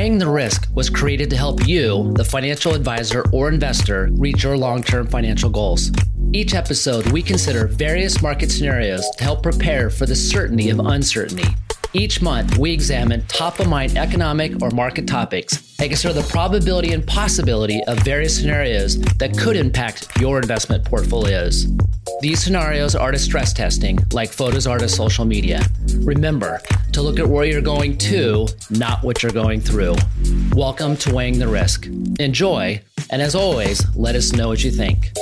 Weighing the Risk was created to help you, the financial advisor or investor, reach your long term financial goals. Each episode, we consider various market scenarios to help prepare for the certainty of uncertainty. Each month, we examine top of mind economic or market topics and consider the probability and possibility of various scenarios that could impact your investment portfolios. These scenarios are to stress testing, like photos are to social media. Remember to look at where you're going to, not what you're going through. Welcome to Weighing the Risk. Enjoy, and as always, let us know what you think.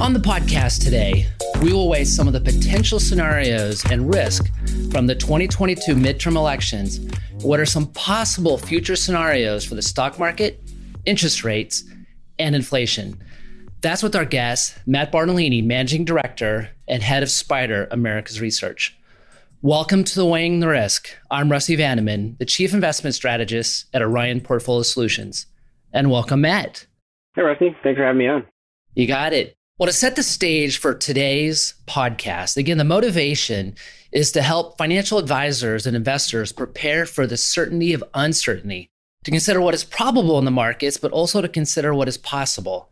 On the podcast today, we will weigh some of the potential scenarios and risk from the 2022 midterm elections. What are some possible future scenarios for the stock market, interest rates, and inflation? That's with our guest, Matt Bartolini, Managing Director and Head of SPDR Americas Research. Welcome to the Weighing the Risk. I'm Rusty Vanneman, the Chief Investment Strategist at Orion Portfolio Solutions. And welcome, Matt. Hey, Rusty. Thanks for having me on. You got it. Well, to set the stage for today's podcast, again, the motivation is to help financial advisors and investors prepare for the certainty of uncertainty, to consider what is probable in the markets, but also to consider what is possible.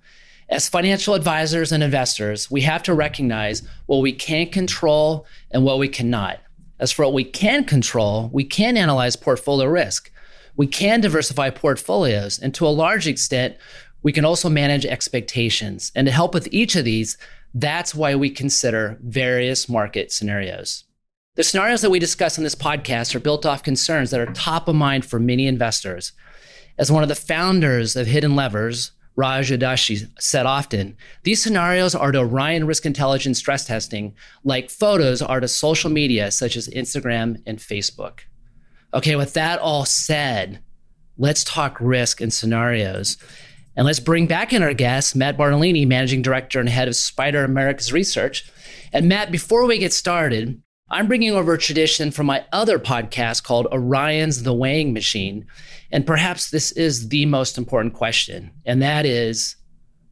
As financial advisors and investors, we have to recognize what we can control and what we cannot. As for what we can control, we can analyze portfolio risk. We can diversify portfolios, and to a large extent, we can also manage expectations. And to help with each of these, that's why we consider various market scenarios. The scenarios that we discuss in this podcast are built off concerns that are top of mind for many investors. As one of the founders of Hidden Levers, Raj Udeshi said often, these scenarios are to Orion risk intelligence stress testing, like photos are to social media such as Instagram and Facebook. Okay, with that all said, let's talk risk and scenarios. And let's bring back in our guest, Matt Bartolini, Managing Director and Head of SPDR Americas Research. And Matt, before we get started, I'm bringing over a tradition from my other podcast called Orion's The Weighing Machine. And perhaps this is the most important question, and that is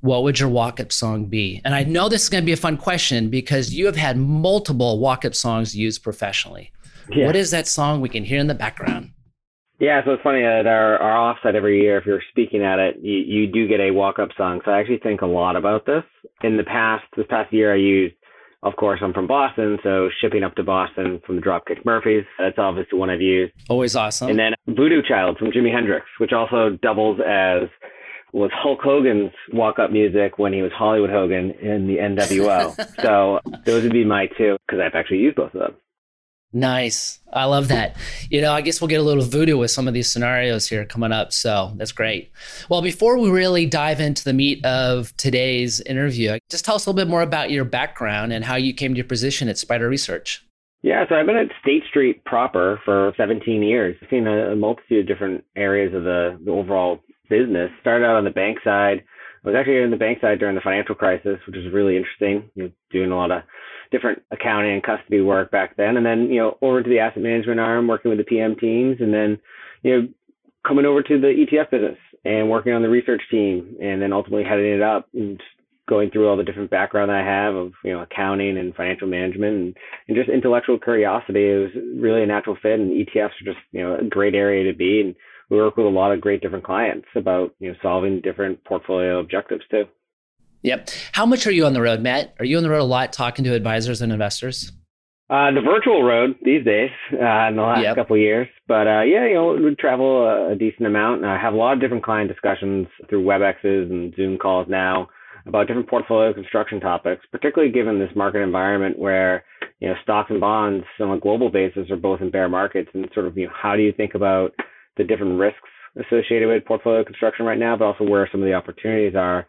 what would your walk up song be? And I know this is going to be a fun question because you have had multiple walk up songs used professionally. Yeah. What is that song we can hear in the background? Yeah, so it's funny at our, our offsite every year, if you're speaking at it, you, you do get a walk up song. So I actually think a lot about this. In the past, this past year, I used of course, I'm from Boston, so shipping up to Boston from the Dropkick Murphys, that's obviously one I've used. Always awesome. And then Voodoo Child from Jimi Hendrix, which also doubles as was Hulk Hogan's walk up music when he was Hollywood Hogan in the NWO. so those would be my two because I've actually used both of them. Nice. I love that. You know, I guess we'll get a little voodoo with some of these scenarios here coming up. So that's great. Well, before we really dive into the meat of today's interview, just tell us a little bit more about your background and how you came to your position at SPDR Research. Yeah, so I've been at State Street proper for 17 years. I've seen a, multitude of different areas of the, the overall business. Started out on the bank side. I was actually in the bank side during the financial crisis, which is really interesting. You know, doing a lot of different accounting and custody work back then, and then you know over to the asset management arm, working with the PM teams, and then you know coming over to the ETF business and working on the research team, and then ultimately heading it up and going through all the different background I have of you know accounting and financial management and, and just intellectual curiosity. It was really a natural fit, and ETFs are just you know a great area to be, and we work with a lot of great different clients about you know solving different portfolio objectives too. Yep. How much are you on the road, Matt? Are you on the road a lot talking to advisors and investors? Uh, the virtual road these days, uh, in the last yep. couple of years. But uh, yeah, you know, we travel a, a decent amount. I have a lot of different client discussions through WebExes and Zoom calls now about different portfolio construction topics, particularly given this market environment where you know stocks and bonds on a global basis are both in bear markets, and sort of you know how do you think about the different risks associated with portfolio construction right now, but also where some of the opportunities are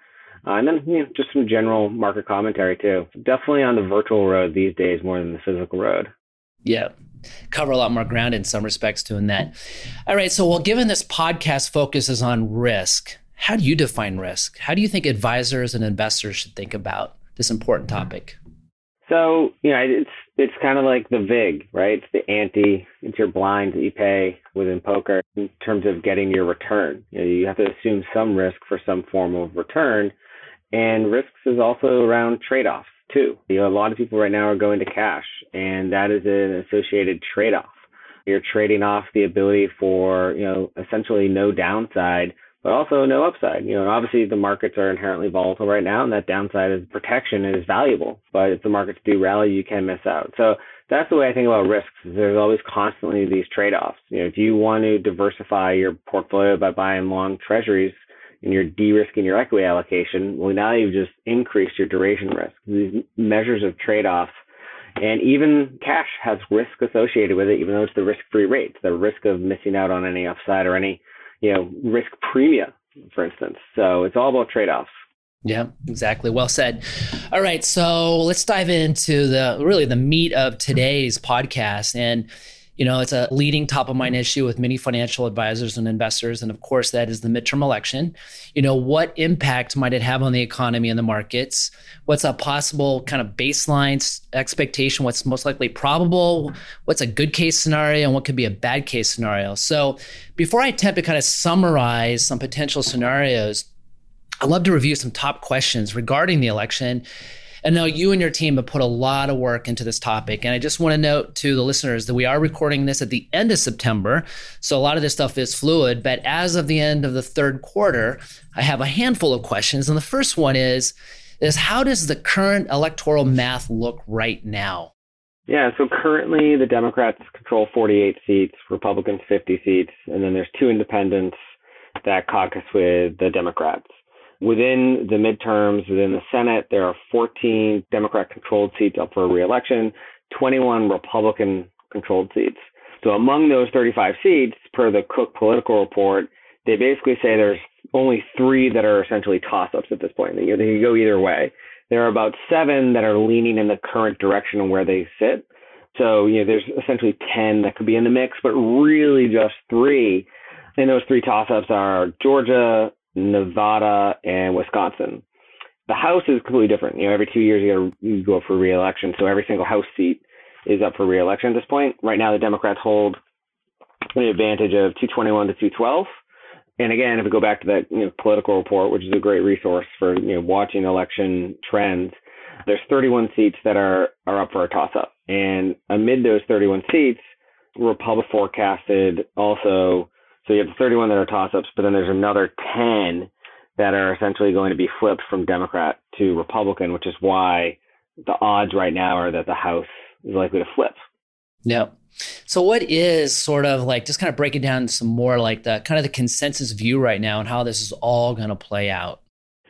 uh, and then you know, just some general market commentary too. Definitely on the virtual road these days more than the physical road. Yeah. Cover a lot more ground in some respects doing that. All right. So, well, given this podcast focuses on risk, how do you define risk? How do you think advisors and investors should think about this important topic? So, you know, it's it's kind of like the VIG, right? It's the ante, it's your blind that you pay within poker in terms of getting your return. You, know, you have to assume some risk for some form of return and risks is also around trade offs too. You know, a lot of people right now are going to cash, and that is an associated trade off. You're trading off the ability for, you know, essentially no downside, but also no upside. You know, obviously the markets are inherently volatile right now and that downside is protection and is valuable. But if the markets do rally, you can miss out. So that's the way I think about risks. There's always constantly these trade-offs. You know, do you want to diversify your portfolio by buying long treasuries and you're de-risking your equity allocation? Well, now you've just increased your duration risk. These measures of trade-off and even cash has risk associated with it, even though it's the risk-free rate, the risk of missing out on any upside or any, you know, risk premium, for instance. So it's all about trade-offs. Yeah, exactly. Well said. All right, so let's dive into the really the meat of today's podcast. And you know, it's a leading top of mind issue with many financial advisors and investors. And of course, that is the midterm election. You know, what impact might it have on the economy and the markets? What's a possible kind of baseline expectation? What's most likely probable? What's a good case scenario? And what could be a bad case scenario? So, before I attempt to kind of summarize some potential scenarios, I'd love to review some top questions regarding the election. And now you and your team have put a lot of work into this topic. And I just want to note to the listeners that we are recording this at the end of September. So a lot of this stuff is fluid. But as of the end of the third quarter, I have a handful of questions. And the first one is, is how does the current electoral math look right now? Yeah, so currently the Democrats control 48 seats, Republicans 50 seats, and then there's two independents that caucus with the Democrats. Within the midterms, within the Senate, there are 14 Democrat controlled seats up for reelection, 21 Republican controlled seats. So among those 35 seats, per the Cook Political Report, they basically say there's only three that are essentially toss ups at this point. They, they can go either way. There are about seven that are leaning in the current direction of where they sit. So, you know, there's essentially 10 that could be in the mix, but really just three. And those three toss ups are Georgia, Nevada, and Wisconsin. The House is completely different. You know, every two years you, gotta, you go for reelection, so every single House seat is up for reelection at this point. Right now, the Democrats hold an advantage of 221 to 212. And again, if we go back to that you know, political report, which is a great resource for you know watching election trends, there's 31 seats that are are up for a toss-up, and amid those 31 seats, Republic forecasted also so you have the 31 that are toss-ups, but then there's another 10 that are essentially going to be flipped from Democrat to Republican, which is why the odds right now are that the House is likely to flip. Yeah. So what is sort of like just kind of breaking down some more like the kind of the consensus view right now and how this is all going to play out?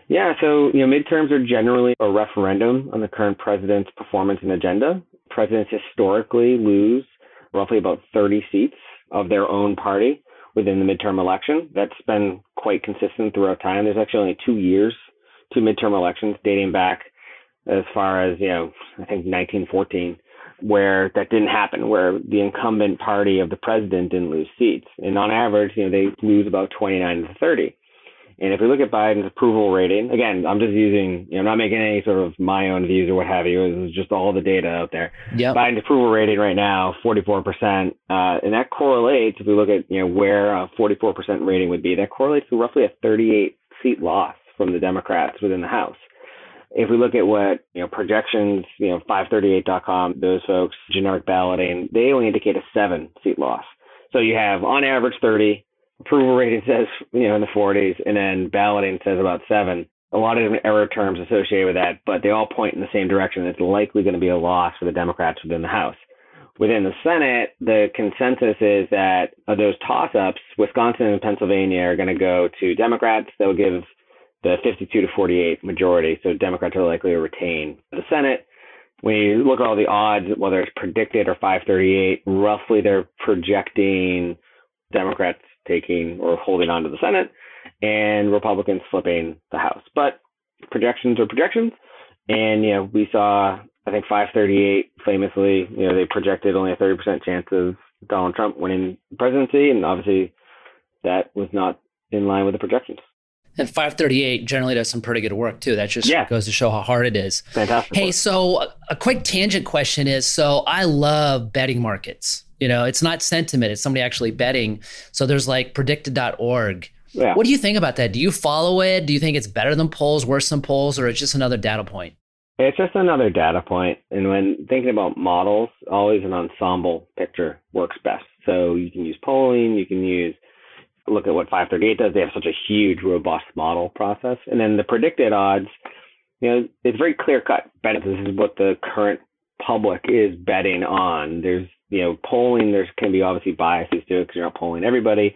Yeah, so you know midterms are generally a referendum on the current president's performance and agenda. Presidents historically lose roughly about 30 seats of their own party within the midterm election. That's been quite consistent throughout time. There's actually only two years, two midterm elections dating back as far as, you know, I think 1914, where that didn't happen, where the incumbent party of the president didn't lose seats. And on average, you know, they lose about 29 to 30. And if we look at Biden's approval rating, again, I'm just using, you know, I'm not making any sort of my own views or what have you. This is just all the data out there. Yep. Biden's approval rating right now, 44%. Uh, and that correlates, if we look at, you know, where a 44% rating would be, that correlates to roughly a 38 seat loss from the Democrats within the House. If we look at what, you know, projections, you know, 538.com, those folks, generic balloting, they only indicate a seven seat loss. So you have on average 30, approval rating says you know in the 40s, and then balloting says about seven. A lot of different error terms associated with that, but they all point in the same direction. It's likely going to be a loss for the Democrats within the House. Within the Senate, the consensus is that of those toss-ups, Wisconsin and Pennsylvania are going to go to Democrats. They'll give the 52 to 48 majority, so Democrats are likely to retain the Senate. When you look at all the odds, whether it's PredictIt or 538, roughly they're projecting Democrats taking or holding on to the Senate and Republicans flipping the House. But projections are projections. And, you know, we saw, I think 538 famously, you know, they projected only a 30% chance of Donald Trump winning the presidency. And obviously that was not in line with the projections. And 538 generally does some pretty good work too. That just yeah. goes to show how hard it is. Fantastic. Hey, work. so a quick tangent question is so I love betting markets. You know, it's not sentiment, it's somebody actually betting. So there's like PredictIt.org. Yeah. What do you think about that? Do you follow it? Do you think it's better than polls, worse than polls, or it's just another data point? It's just another data point. And when thinking about models, always an ensemble picture works best. So you can use polling, you can use look at what 538 does. They have such a huge, robust model process. And then the predicted odds, you know, it's very clear cut. This is what the current public is betting on. There's, you know, polling, there's can be obviously biases to it because you're not polling everybody.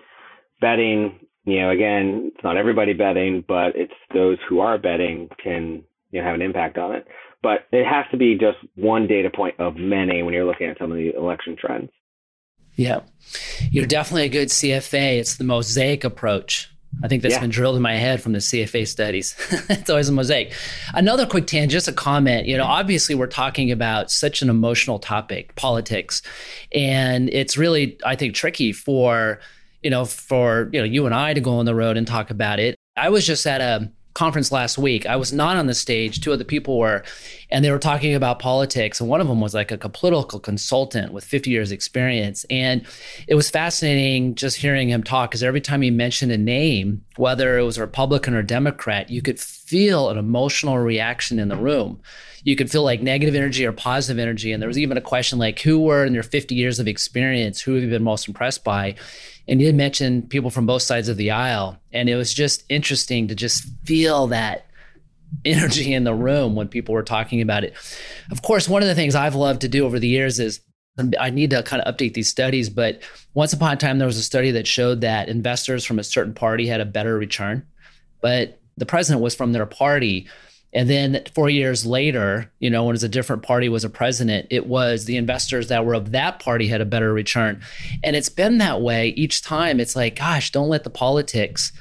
Betting, you know, again, it's not everybody betting, but it's those who are betting can, you know, have an impact on it. But it has to be just one data point of many when you're looking at some of the election trends. Yeah. You're definitely a good CFA. It's the mosaic approach. I think that's yeah. been drilled in my head from the CFA studies. it's always a mosaic. Another quick tangent, just a comment. You know, mm-hmm. obviously we're talking about such an emotional topic, politics, and it's really, I think, tricky for you know for you know you and I to go on the road and talk about it. I was just at a conference last week. I was not on the stage. Two other people were, and they were talking about politics. And one of them was like a political consultant with 50 years experience. And it was fascinating just hearing him talk because every time he mentioned a name, whether it was a Republican or Democrat, you could feel an emotional reaction in the room. You could feel like negative energy or positive energy. And there was even a question like, who were in your 50 years of experience? Who have you been most impressed by? And you did mention people from both sides of the aisle and it was just interesting to just feel that energy in the room when people were talking about it of course one of the things i've loved to do over the years is I need to kind of update these studies, but once upon a time, there was a study that showed that investors from a certain party had a better return, but the president was from their party. And then four years later, you know, when it was a different party was a president, it was the investors that were of that party had a better return. And it's been that way each time. It's like, gosh, don't let the politics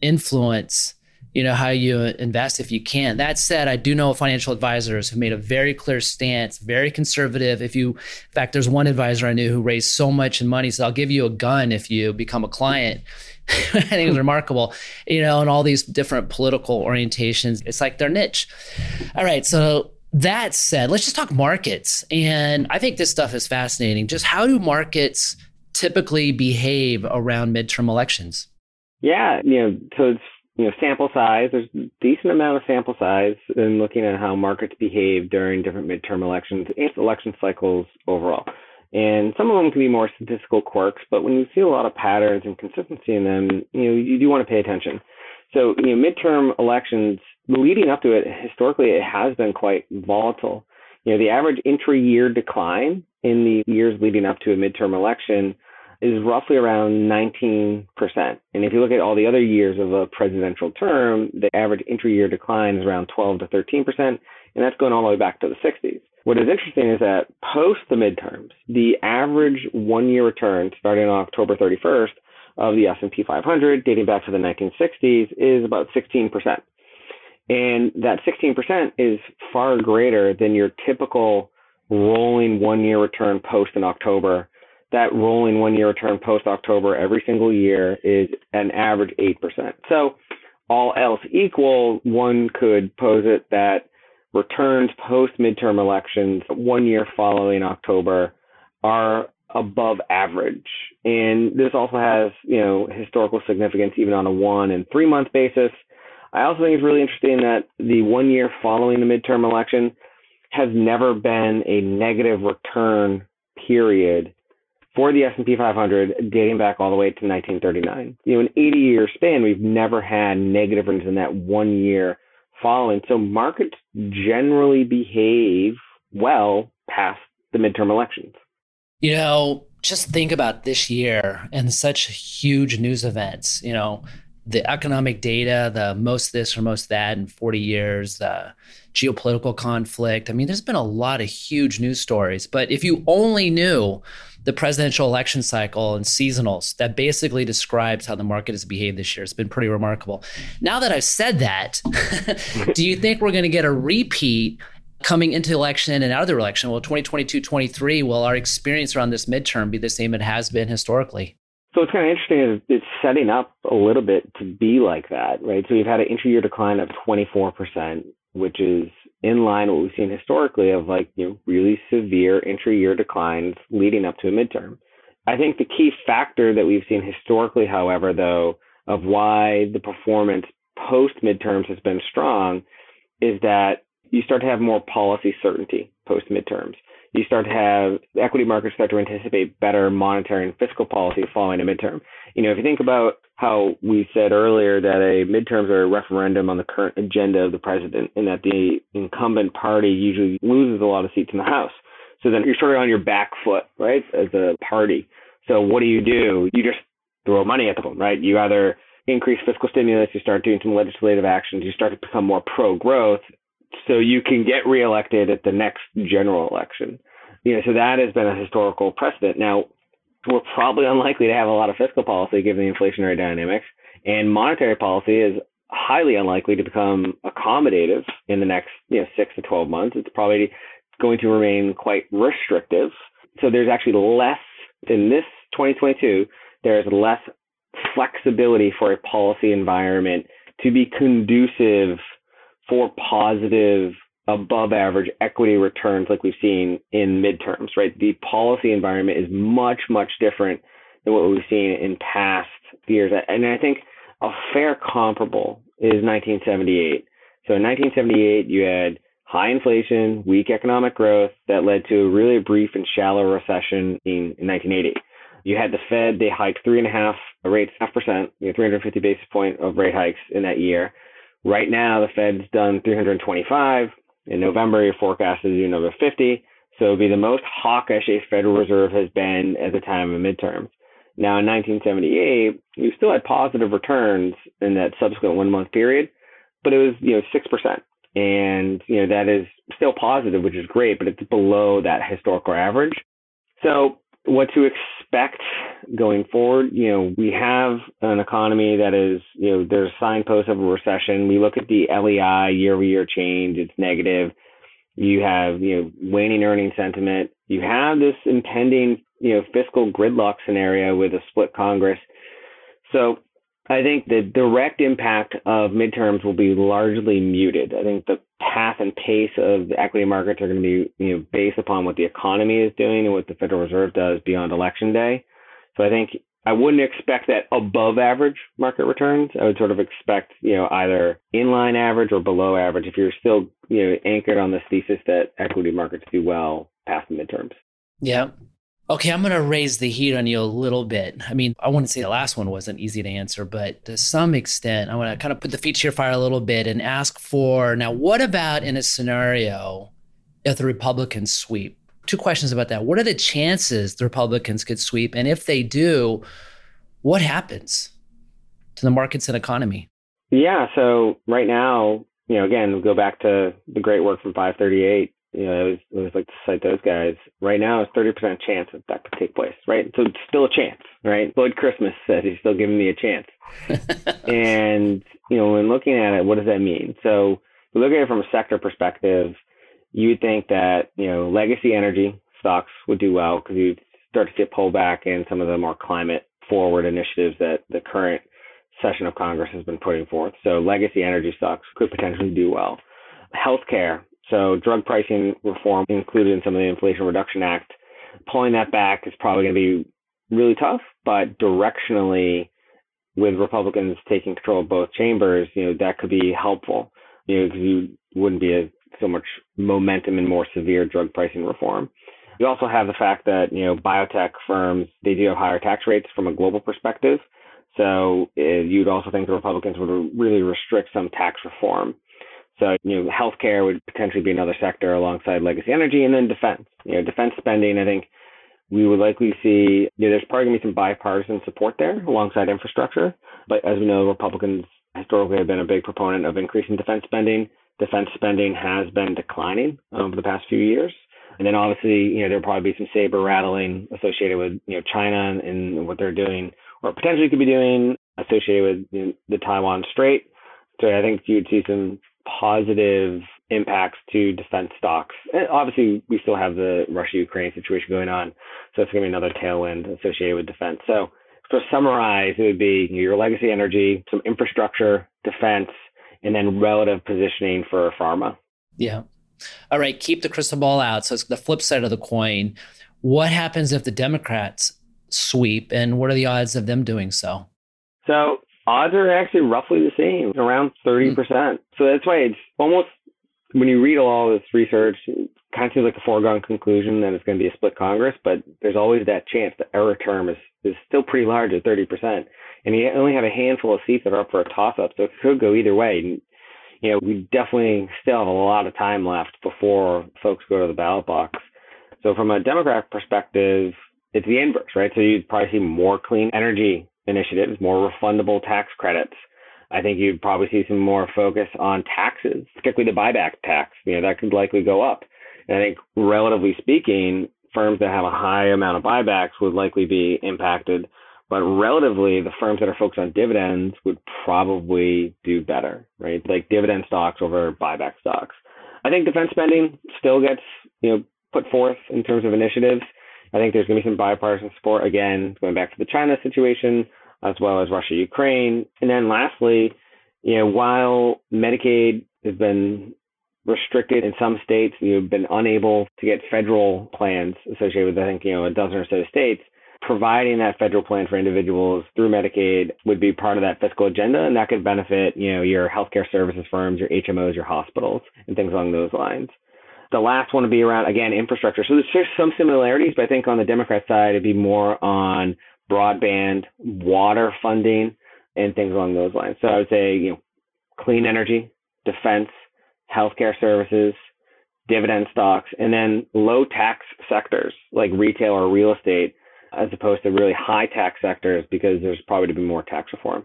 influence, you know, how you invest if you can. That said, I do know financial advisors who made a very clear stance, very conservative. If you, in fact, there's one advisor I knew who raised so much in money, said, I'll give you a gun if you become a client. I think it's remarkable, you know, and all these different political orientations. It's like their niche. All right. So that said, let's just talk markets. And I think this stuff is fascinating. Just how do markets typically behave around midterm elections? Yeah, you know, so it's you know sample size. There's a decent amount of sample size in looking at how markets behave during different midterm elections and election cycles overall. And some of them can be more statistical quirks, but when you see a lot of patterns and consistency in them, you know, you do want to pay attention. So, you know, midterm elections leading up to it, historically, it has been quite volatile. You know, the average intra-year decline in the years leading up to a midterm election is roughly around 19%. And if you look at all the other years of a presidential term, the average intra-year decline is around 12 to 13%, and that's going all the way back to the 60s. What is interesting is that post the midterms, the average one-year return starting on October 31st of the S&P 500 dating back to the 1960s is about 16%. And that 16% is far greater than your typical rolling one-year return post in October. That rolling one-year return post October every single year is an average 8%. So all else equal, one could pose it that returns post midterm elections one year following October are above average. And this also has, you know, historical significance even on a one and three month basis. I also think it's really interesting that the one year following the midterm election has never been a negative return period for the S&P 500 dating back all the way to 1939. You know, an 80 year span, we've never had negative returns in that one year following. So markets generally behave well past the midterm elections. You know, just think about this year and such huge news events. You know, the economic data, the most this or most that in 40 years, the geopolitical conflict. I mean, there's been a lot of huge news stories. But if you only knew the presidential election cycle and seasonals that basically describes how the market has behaved this year. It's been pretty remarkable. Now that I've said that, do you think we're going to get a repeat coming into election and out of the election? Well, 2022 23, will our experience around this midterm be the same it has been historically? So it's kind of interesting. It's setting up a little bit to be like that, right? So we've had an intra-year decline of 24%, which is in line with what we've seen historically of like you know really severe intra-year declines leading up to a midterm. I think the key factor that we've seen historically, however, though, of why the performance post midterms has been strong is that you start to have more policy certainty post midterms. You start to have the equity markets start to anticipate better monetary and fiscal policy following a midterm. You know, if you think about how we said earlier that a midterms are a referendum on the current agenda of the president and that the incumbent party usually loses a lot of seats in the House. So then you're sort of on your back foot, right, as a party. So what do you do? You just throw money at them, right? You either increase fiscal stimulus, you start doing some legislative actions, you start to become more pro growth so you can get reelected at the next general election. You know, so that has been a historical precedent. Now, we're probably unlikely to have a lot of fiscal policy given the inflationary dynamics, and monetary policy is highly unlikely to become accommodative in the next you know six to 12 months. It's probably going to remain quite restrictive. So there's actually less in this 2022. There's less flexibility for a policy environment to be conducive for positive above average equity returns like we've seen in midterms, right? The policy environment is much, much different than what we've seen in past years. And I think a fair comparable is 1978. So in 1978, you had high inflation, weak economic growth that led to a really brief and shallow recession in, in 1980. You had the Fed, they hiked three and a half rates, half percent, you know, 350 basis point of rate hikes in that year. Right now, the Fed's done 325. In November, your forecast is another 50. So it'll be the most hawkish a Federal Reserve has been at the time of midterms. Now, in 1978, you still had positive returns in that subsequent one month period, but it was, you know, 6%. And, you know, that is still positive, which is great, but it's below that historical average. So what to expect going forward. You know, we have an economy that is, you know, there's signposts of a recession. We look at the LEI year over year change, it's negative. You have, you know, waning earning sentiment. You have this impending, you know, fiscal gridlock scenario with a split Congress. So I think the direct impact of midterms will be largely muted. I think the path and pace of the equity markets are going to be, you know, based upon what the economy is doing and what the Federal Reserve does beyond election day. So I think I wouldn't expect that above average market returns. I would sort of expect, you know, either inline average or below average if you're still, you know, anchored on this thesis that equity markets do well past the midterms. Yeah. Okay, I'm going to raise the heat on you a little bit. I mean, I wouldn't say the last one wasn't easy to answer, but to some extent, I want to kind of put the feet to your fire a little bit and ask for now, what about in a scenario if the Republicans sweep? Two questions about that. What are the chances the Republicans could sweep? And if they do, what happens to the markets and economy? Yeah, so right now, you know, again, we'll go back to the great work from 538 you know, it was, like to cite those guys. Right now, it's 30% chance that that could take place, right? So it's still a chance, right? Lloyd Christmas said he's still giving me a chance. and, you know, when looking at it, what does that mean? So we look at it from a sector perspective, you would think that, you know, legacy energy stocks would do well because you'd start to see a pullback in some of the more climate forward initiatives that the current session of Congress has been putting forth. So legacy energy stocks could potentially do well. Healthcare so drug pricing reform included in some of the Inflation Reduction Act, pulling that back is probably going to be really tough, but directionally, with Republicans taking control of both chambers, you know, that could be helpful, you know, because you wouldn't be a, so much momentum in more severe drug pricing reform. You also have the fact that, you know, biotech firms, they do have higher tax rates from a global perspective. So uh, you'd also think the Republicans would really restrict some tax reform. So, you know, healthcare would potentially be another sector alongside legacy energy and then defense. You know, defense spending, I think we would likely see, you know, there's probably going to be some bipartisan support there alongside infrastructure. But as we know, Republicans historically have been a big proponent of increasing defense spending. Defense spending has been declining over the past few years. And then obviously, you know, there'll probably be some saber rattling associated with, you know, China and what they're doing or potentially could be doing associated with you know, the Taiwan Strait. So I think you'd see some positive impacts to defense stocks. And obviously, we still have the Russia Ukraine situation going on, so it's going to be another tailwind associated with defense. So, to summarize, it would be your legacy energy, some infrastructure, defense, and then relative positioning for pharma. Yeah. All right, keep the crystal ball out. So it's the flip side of the coin. What happens if the Democrats sweep, and what are the odds of them doing so? So odds are actually roughly the same, around 30%. Mm. So that's why it's almost, when you read all this research, it kind of seems like a foregone conclusion that it's going to be a split Congress, but there's always that chance. The error term is, is still pretty large at 30%. And you only have a handful of seats that are up for a toss up, so it could go either way. And, you know, we definitely still have a lot of time left before folks go to the ballot box. So from a Democrat perspective, it's the inverse, right? So you'd probably see more clean energy initiatives, more refundable tax credits. I think you'd probably see some more focus on taxes, particularly the buyback tax. You know, that could likely go up. And I think relatively speaking, firms that have a high amount of buybacks would likely be impacted. But relatively, the firms that are focused on dividends would probably do better, right? Like dividend stocks over buyback stocks. I think defense spending still gets, you know, put forth in terms of initiatives. I think there's going to be some bipartisan support again, going back to the China situation, as well as Russia, Ukraine. And then lastly, you know, while Medicaid has been restricted in some states, you've been unable to get federal plans associated with, I think, you know, a dozen or so states. Providing that federal plan for individuals through Medicaid would be part of that fiscal agenda, and that could benefit, you know, your healthcare services firms, your HMOs, your hospitals, and things along those lines. The last one would be around, again, infrastructure. So there's some similarities, but I think on the Democrat side, it'd be more on broadband, water funding, and things along those lines. So I would say, you know, clean energy, defense, healthcare services, dividend stocks, and then low tax sectors like retail or real estate, as opposed to really high tax sectors because there's probably to be more tax reform.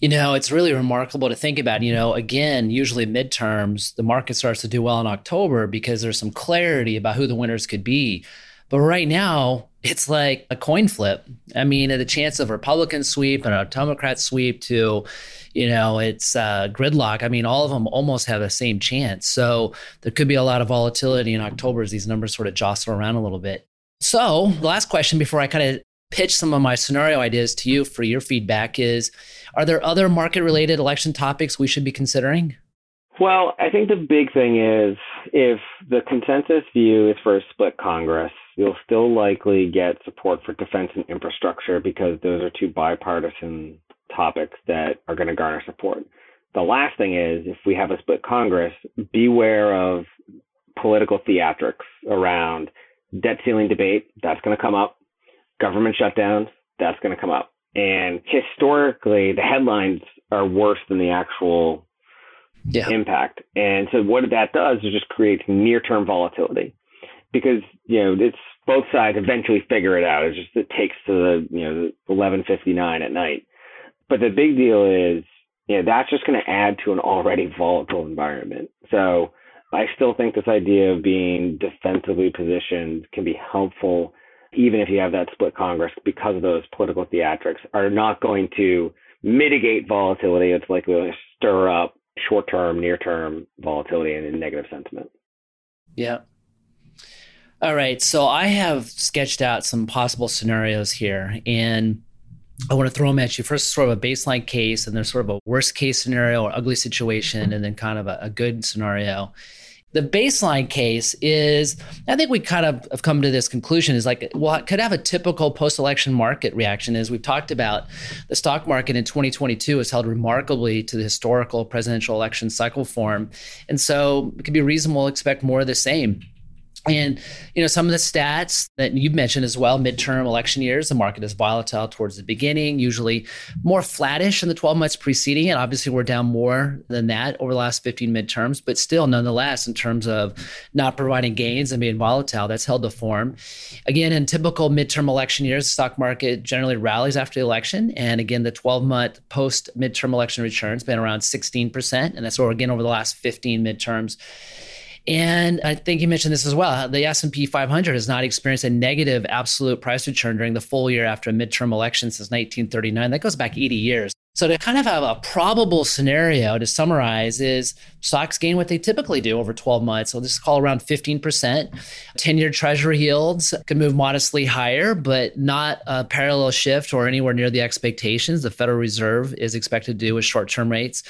You know, it's really remarkable to think about. You know, again, usually midterms, the market starts to do well in October because there's some clarity about who the winners could be. But right now, it's like a coin flip. I mean, the chance of Republican sweep and a Democrat sweep to, you know, it's uh, gridlock. I mean, all of them almost have the same chance. So there could be a lot of volatility in October as these numbers sort of jostle around a little bit. So the last question before I kind of pitch some of my scenario ideas to you for your feedback is are there other market related election topics we should be considering? Well, I think the big thing is if the consensus view is for a split Congress, you'll still likely get support for defense and infrastructure because those are two bipartisan topics that are going to garner support. The last thing is if we have a split Congress, beware of political theatrics around debt ceiling debate, that's going to come up government shutdowns, that's going to come up. And historically, the headlines are worse than the actual yeah. impact. And so what that does is just creates near-term volatility because, you know, it's both sides eventually figure it out. It just, it takes to the, you know, 1159 at night. But the big deal is, you know, that's just going to add to an already volatile environment. So I still think this idea of being defensively positioned can be helpful even if you have that split Congress, because of those political theatrics, are not going to mitigate volatility. It's likely to stir up short term, near term volatility and negative sentiment. Yeah. All right. So I have sketched out some possible scenarios here, and I want to throw them at you. First, sort of a baseline case, and then sort of a worst case scenario or ugly situation, and then kind of a, a good scenario the baseline case is i think we kind of have come to this conclusion is like well could have a typical post-election market reaction is we've talked about the stock market in 2022 has held remarkably to the historical presidential election cycle form and so it could be reasonable to expect more of the same and you know some of the stats that you've mentioned as well, midterm election years, the market is volatile towards the beginning, usually more flattish in the 12 months preceding, and obviously we're down more than that over the last 15 midterms, but still, nonetheless, in terms of not providing gains and being volatile, that's held the form. Again, in typical midterm election years, the stock market generally rallies after the election, and again, the 12 month post midterm election returns been around 16%, and that's again over the last 15 midterms. And I think you mentioned this as well. The S&P 500 has not experienced a negative absolute price return during the full year after a midterm election since 1939. That goes back 80 years. So to kind of have a probable scenario to summarize is stocks gain what they typically do over 12 months. So this is call around 15%. 10-year treasury yields can move modestly higher, but not a parallel shift or anywhere near the expectations the Federal Reserve is expected to do with short-term rates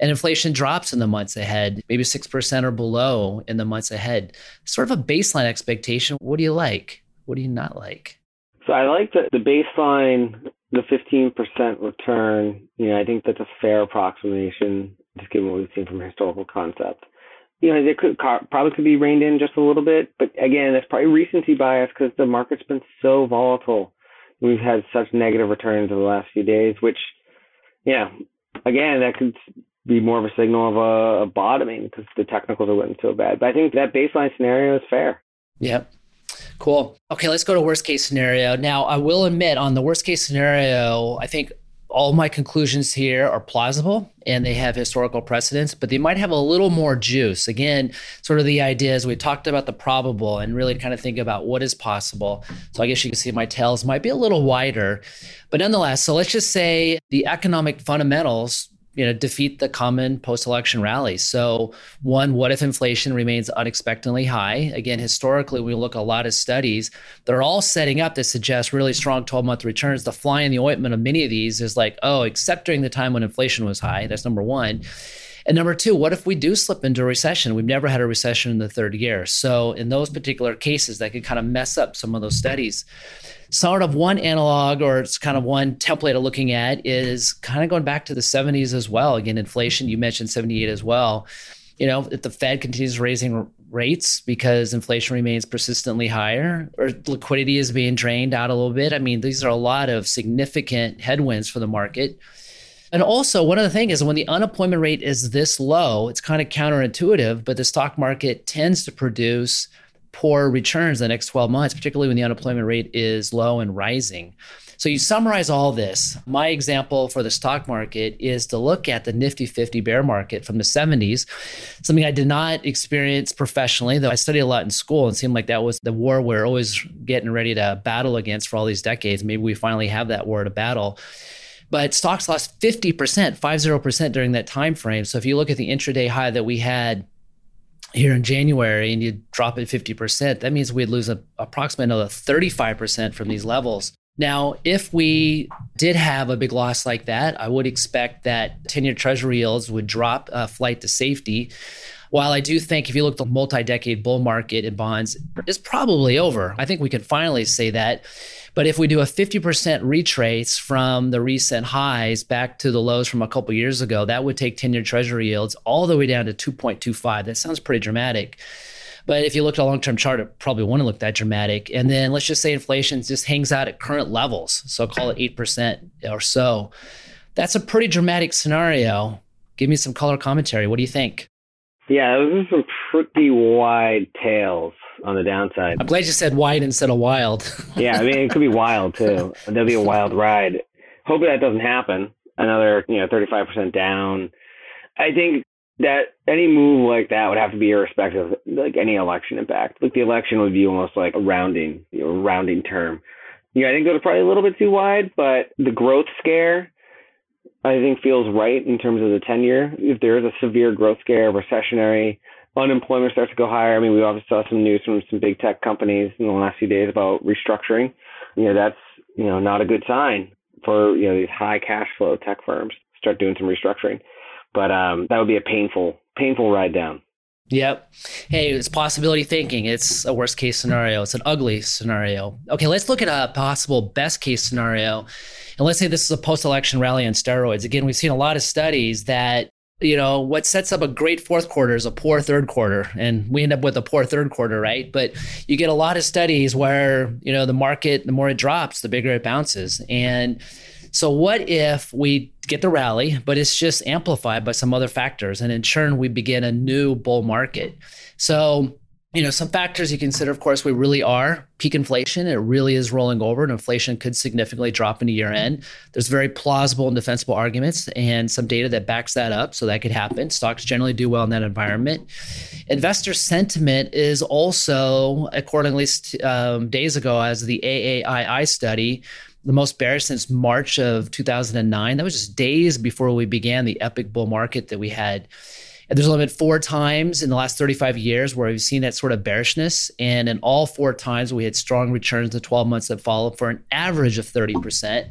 and inflation drops in the months ahead, maybe 6% or below in the months ahead. Sort of a baseline expectation. What do you like? What do you not like? So I like the, the baseline, the 15% return. You know, I think that's a fair approximation, just given what we've seen from historical concept. you know, they could probably could be reined in just a little bit, but again, that's probably recency bias because the market's been so volatile. We've had such negative returns in the last few days, which, yeah, again, that could be more of a signal of uh, a, a bottoming because the technicals are looking so bad. But I think that baseline scenario is fair. Yep. Cool. Okay, let's go to worst case scenario. Now, I will admit on the worst case scenario, I think all my conclusions here are plausible and they have historical precedence, but they might have a little more juice. Again, sort of the idea is we talked about the probable and really kind of think about what is possible. So I guess you can see my tails might be a little wider, but nonetheless, so let's just say the economic fundamentals you know defeat the common post-election rallies. So one, what if inflation remains unexpectedly high? Again, historically, we look a lot of studies. They're all setting up to suggest really strong 12-month returns. The fly in the ointment of many of these is like, oh, except during the time when inflation was high. That's number one. And number two, what if we do slip into a recession? We've never had a recession in the third year. So in those particular cases, that could kind of mess up some of those studies sort of one analog or it's kind of one template of looking at is kind of going back to the 70s as well. Again, inflation, you mentioned 78 as well. You know, if the Fed continues raising rates because inflation remains persistently higher or liquidity is being drained out a little bit. I mean, these are a lot of significant headwinds for the market. And also, one other thing is when the unemployment rate is this low, it's kind of counterintuitive, but the stock market tends to produce poor returns the next 12 months, particularly when the unemployment rate is low and rising. So you summarize all this. My example for the stock market is to look at the Nifty 50 bear market from the 70s, something I did not experience professionally, though I studied a lot in school and seemed like that was the war we're always getting ready to battle against for all these decades. Maybe we finally have that war to battle. But stocks lost 50%, 50% during that time frame. So if you look at the intraday high that we had here in January and you drop it 50%, that means we'd lose a, approximately another 35% from these levels. Now, if we did have a big loss like that, I would expect that 10 year treasury yields would drop a flight to safety. While I do think if you look at the multi decade bull market in bonds, it's probably over. I think we can finally say that. But if we do a 50% retrace from the recent highs back to the lows from a couple years ago, that would take 10 year treasury yields all the way down to 2.25. That sounds pretty dramatic. But if you look at a long term chart, it probably wouldn't look that dramatic. And then let's just say inflation just hangs out at current levels. So call it 8% or so. That's a pretty dramatic scenario. Give me some color commentary. What do you think? Yeah, those are some pretty wide tails on the downside. I'm glad you said wide instead of wild. yeah, I mean it could be wild too. That'd be a wild ride. Hopefully that doesn't happen. Another, you know, 35% down. I think that any move like that would have to be irrespective of like any election impact. Like the election would be almost like a rounding, you know, rounding term. Yeah, I think those are probably a little bit too wide, but the growth scare I think feels right in terms of the 10 year. If there is a severe growth scare, recessionary, unemployment starts to go higher. I mean, we obviously saw some news from some big tech companies in the last few days about restructuring. You know, that's, you know, not a good sign for, you know, these high cash flow tech firms start doing some restructuring. But um, that would be a painful, painful ride down. Yep. Hey, it's possibility thinking. It's a worst case scenario. It's an ugly scenario. Okay, let's look at a possible best case scenario. And let's say this is a post election rally on steroids. Again, we've seen a lot of studies that you know, what sets up a great fourth quarter is a poor third quarter. And we end up with a poor third quarter, right? But you get a lot of studies where, you know, the market, the more it drops, the bigger it bounces. And so, what if we get the rally, but it's just amplified by some other factors? And in turn, we begin a new bull market. So, you know, some factors you consider, of course, we really are peak inflation. It really is rolling over, and inflation could significantly drop into year end. There's very plausible and defensible arguments and some data that backs that up. So that could happen. Stocks generally do well in that environment. Investor sentiment is also, accordingly, um, days ago, as the AAII study, the most bearish since March of 2009. That was just days before we began the epic bull market that we had and there's only been four times in the last 35 years where we've seen that sort of bearishness. And in all four times, we had strong returns the 12 months that followed for an average of 30%.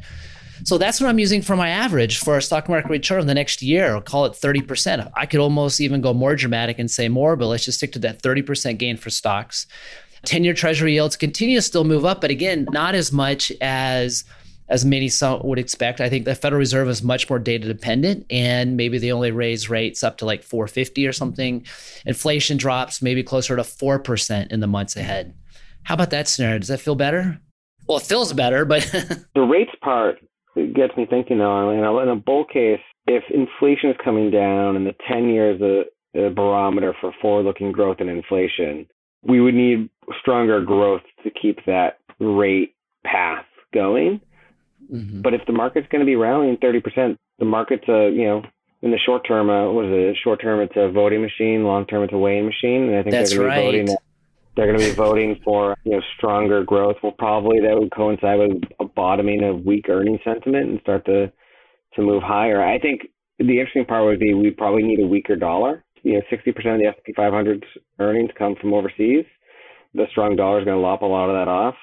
So that's what I'm using for my average for a stock market return the next year. I'll call it 30%. I could almost even go more dramatic and say more, but let's just stick to that 30% gain for stocks. 10 year treasury yields continue to still move up, but again, not as much as as many would expect. I think the Federal Reserve is much more data dependent, and maybe they only raise rates up to like 450 or something. Inflation drops maybe closer to four percent in the months ahead. How about that scenario? Does that feel better? Well, it feels better, but the rates part gets me thinking. Though, in a bull case, if inflation is coming down and the 10 years a, a barometer for forward-looking growth and inflation, we would need stronger growth to keep that rate path going. Mm-hmm. But if the market's going to be rallying 30%, the market's a, you know, in the short term, uh, what is it? Short term, it's a voting machine. Long term, it's a weighing machine. And I think That's they're going right. to be voting. They're going to be voting for you know stronger growth. Well, probably that would coincide with a bottoming of weak earning sentiment and start to to move higher. I think the interesting part would be we probably need a weaker dollar. You know, 60% of the S&P 500's earnings come from overseas. The strong dollar is going to lop a lot of that off.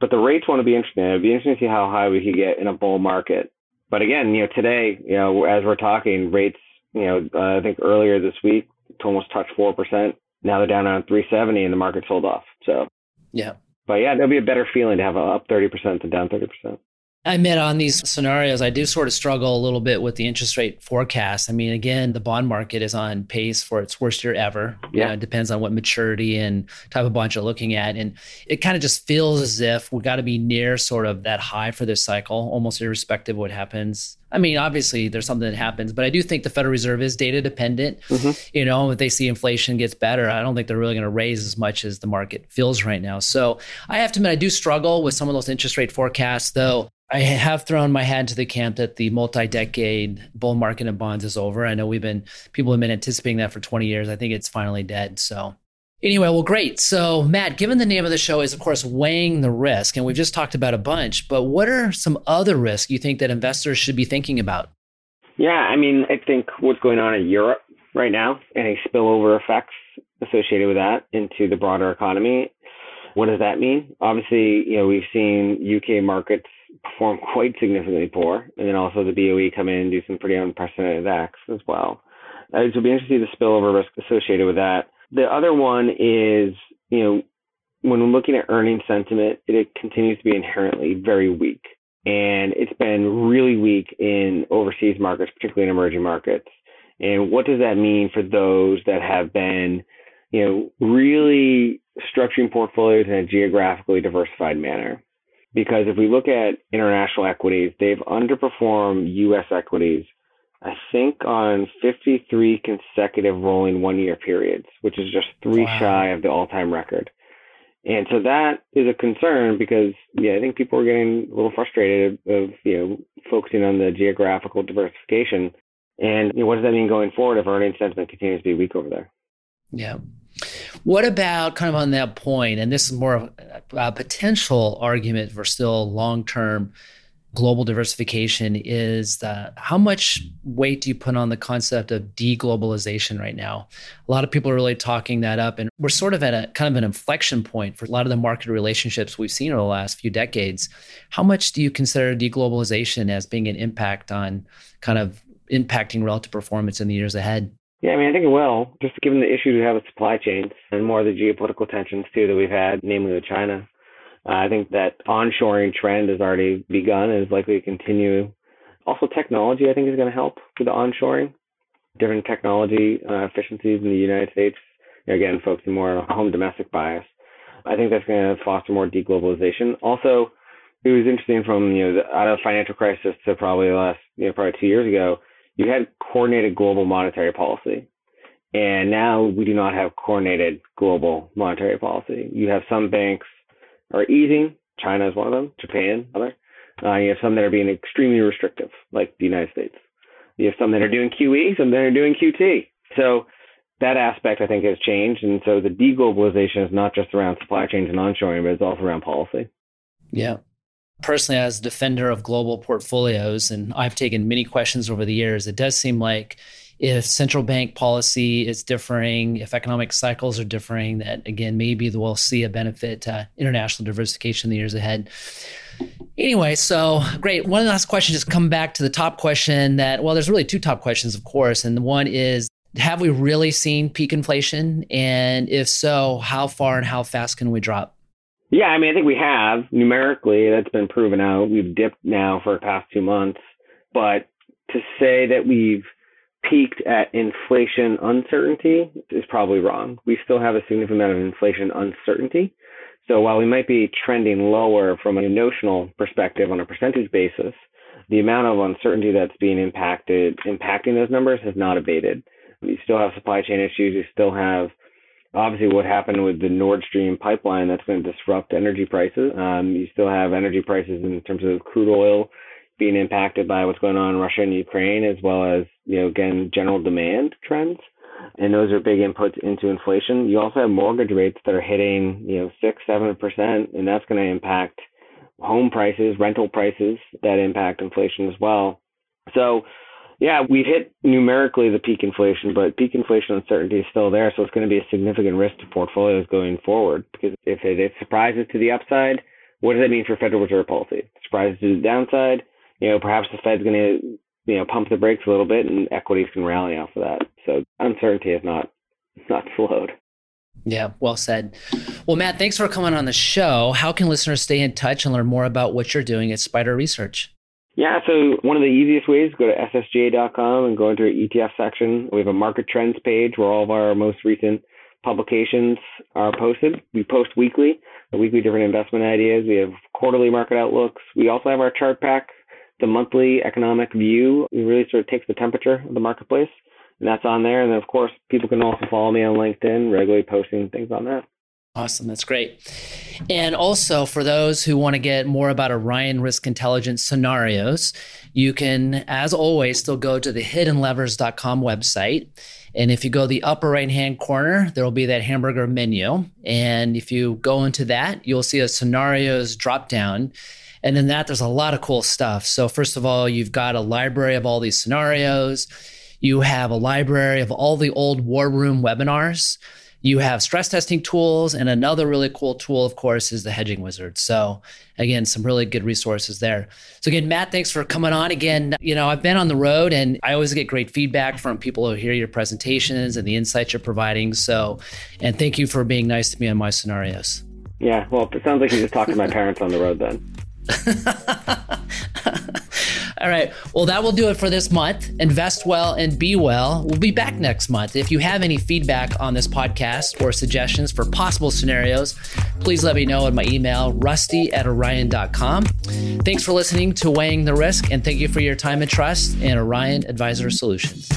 But the rates want to be interesting. It'd be interesting to see how high we could get in a bull market. But again, you know, today, you know, as we're talking, rates, you know, uh, I think earlier this week to almost touch four percent. Now they're down around 370, and the market sold off. So yeah. But yeah, there'll be a better feeling to have a up 30% than down 30%. I admit on these scenarios, I do sort of struggle a little bit with the interest rate forecast. I mean, again, the bond market is on pace for its worst year ever. Yeah. You know, it depends on what maturity and type of bond you're looking at. And it kind of just feels as if we've got to be near sort of that high for this cycle, almost irrespective of what happens. I mean, obviously there's something that happens, but I do think the Federal Reserve is data dependent. Mm-hmm. You know, if they see inflation gets better, I don't think they're really going to raise as much as the market feels right now. So I have to admit, I do struggle with some of those interest rate forecasts, though. I have thrown my hat into the camp that the multi-decade bull market in bonds is over. I know we've been people have been anticipating that for 20 years. I think it's finally dead. So anyway, well, great. So Matt, given the name of the show is of course weighing the risk, and we've just talked about a bunch, but what are some other risks you think that investors should be thinking about? Yeah, I mean, I think what's going on in Europe right now, any spillover effects associated with that into the broader economy. What does that mean? Obviously, you know, we've seen UK markets perform quite significantly poor, and then also the BOE come in and do some pretty unprecedented acts as well. Uh, so it'll be interesting to see the spillover risk associated with that. The other one is, you know, when we're looking at earning sentiment, it continues to be inherently very weak. And it's been really weak in overseas markets, particularly in emerging markets. And what does that mean for those that have been, you know, really structuring portfolios in a geographically diversified manner? Because if we look at international equities, they've underperformed U.S. equities, I think, on 53 consecutive rolling one year periods, which is just three wow. shy of the all time record. And so that is a concern because, yeah, I think people are getting a little frustrated of, you know, focusing on the geographical diversification. And you know, what does that mean going forward if earnings sentiment continues to be weak over there? Yeah. What about kind of on that point, and this is more of a potential argument for still long term global diversification is that how much weight do you put on the concept of deglobalization right now? A lot of people are really talking that up, and we're sort of at a kind of an inflection point for a lot of the market relationships we've seen over the last few decades. How much do you consider deglobalization as being an impact on kind of impacting relative performance in the years ahead? Yeah, I mean, I think it will, just given the issues we have with supply chains and more of the geopolitical tensions too that we've had, namely with China. Uh, I think that onshoring trend has already begun and is likely to continue. Also, technology, I think, is going to help with the onshoring. Different technology uh, efficiencies in the United States, again, focusing more on home domestic bias. I think that's going to foster more deglobalization. Also, it was interesting from you know the, out of the financial crisis to probably the last you know probably two years ago you had coordinated global monetary policy. And now we do not have coordinated global monetary policy. You have some banks are easing. China is one of them. Japan, other. Uh, you have some that are being extremely restrictive, like the United States. You have some that are doing QE, some that are doing QT. So that aspect, I think, has changed. And so the deglobalization is not just around supply chains and onshoring, but it's also around policy. Yeah personally as a defender of global portfolios and i've taken many questions over the years it does seem like if central bank policy is differing if economic cycles are differing that again maybe we'll see a benefit to international diversification in the years ahead. Anyway so great. One last question just come back to the top question that well there's really two top questions of course and the one is have we really seen peak inflation? And if so how far and how fast can we drop Yeah, I mean, I think we have numerically. That's been proven out. We've dipped now for the past two months, but to say that we've peaked at inflation uncertainty is probably wrong. We still have a significant amount of inflation uncertainty. So while we might be trending lower from a notional perspective on a percentage basis, the amount of uncertainty that's being impacted impacting those numbers has not abated. You still have supply chain issues. You still have obviously what happened with the Nord Stream pipeline that's going to disrupt energy prices. Um, you still have energy prices in terms of crude oil being impacted by what's going on in Russia and Ukraine, as well as you know again general demand trends, and those are big inputs into inflation. You also have mortgage rates that are hitting you know six seven percent, and that's going to impact home prices, rental prices that impact inflation as well. So yeah, we've hit numerically the peak inflation, but peak inflation uncertainty is still there. So it's going to be a significant risk to portfolios going forward because if it, it surprises to the upside, what does that mean for Federal Reserve policy? Surprises to the downside, you know, perhaps the Fed's going to, you know, pump the brakes a little bit and equities can rally off of that. So uncertainty has not, not slowed. Yeah, well said. Well, Matt, thanks for coming on the show. How can listeners stay in touch and learn more about what you're doing at SPDR Research? Yeah, so one of the easiest ways go to ssga.com and go into our ETF section. We have a market trends page where all of our most recent publications are posted. We post weekly, weekly different investment ideas. We have quarterly market outlooks. We also have our chart pack, the monthly economic view. It really sort of takes the temperature of the marketplace, and that's on there. And then, of course, people can also follow me on LinkedIn, regularly posting things on that. Awesome. That's great. And also, for those who want to get more about Orion Risk Intelligence scenarios, you can, as always, still go to the hiddenlevers.com website. And if you go the upper right hand corner, there will be that hamburger menu. And if you go into that, you'll see a scenarios drop down. And in that, there's a lot of cool stuff. So, first of all, you've got a library of all these scenarios, you have a library of all the old war room webinars. You have stress testing tools, and another really cool tool, of course, is the hedging wizard. So, again, some really good resources there. So, again, Matt, thanks for coming on. Again, you know, I've been on the road and I always get great feedback from people who hear your presentations and the insights you're providing. So, and thank you for being nice to me on my scenarios. Yeah, well, it sounds like you just talked to my parents on the road then. All right. Well, that will do it for this month. Invest well and be well. We'll be back next month. If you have any feedback on this podcast or suggestions for possible scenarios, please let me know at my email, rusty at orion.com. Thanks for listening to Weighing the Risk, and thank you for your time and trust in Orion Advisor Solutions.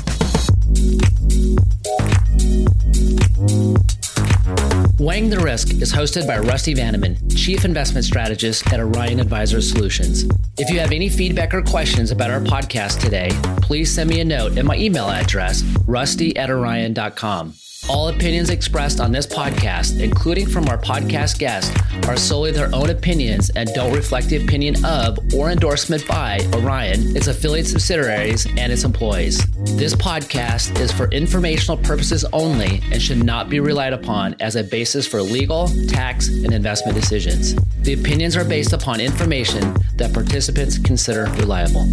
Weighing the Risk is hosted by Rusty Vanneman, Chief Investment Strategist at Orion Advisor Solutions. If you have any feedback or questions about our podcast today, please send me a note at my email address, rusty at orion.com. All opinions expressed on this podcast, including from our podcast guests, are solely their own opinions and don't reflect the opinion of or endorsement by Orion, its affiliate subsidiaries, and its employees. This podcast is for informational purposes only and should not be relied upon as a basis for legal, tax, and investment decisions. The opinions are based upon information that participants consider reliable.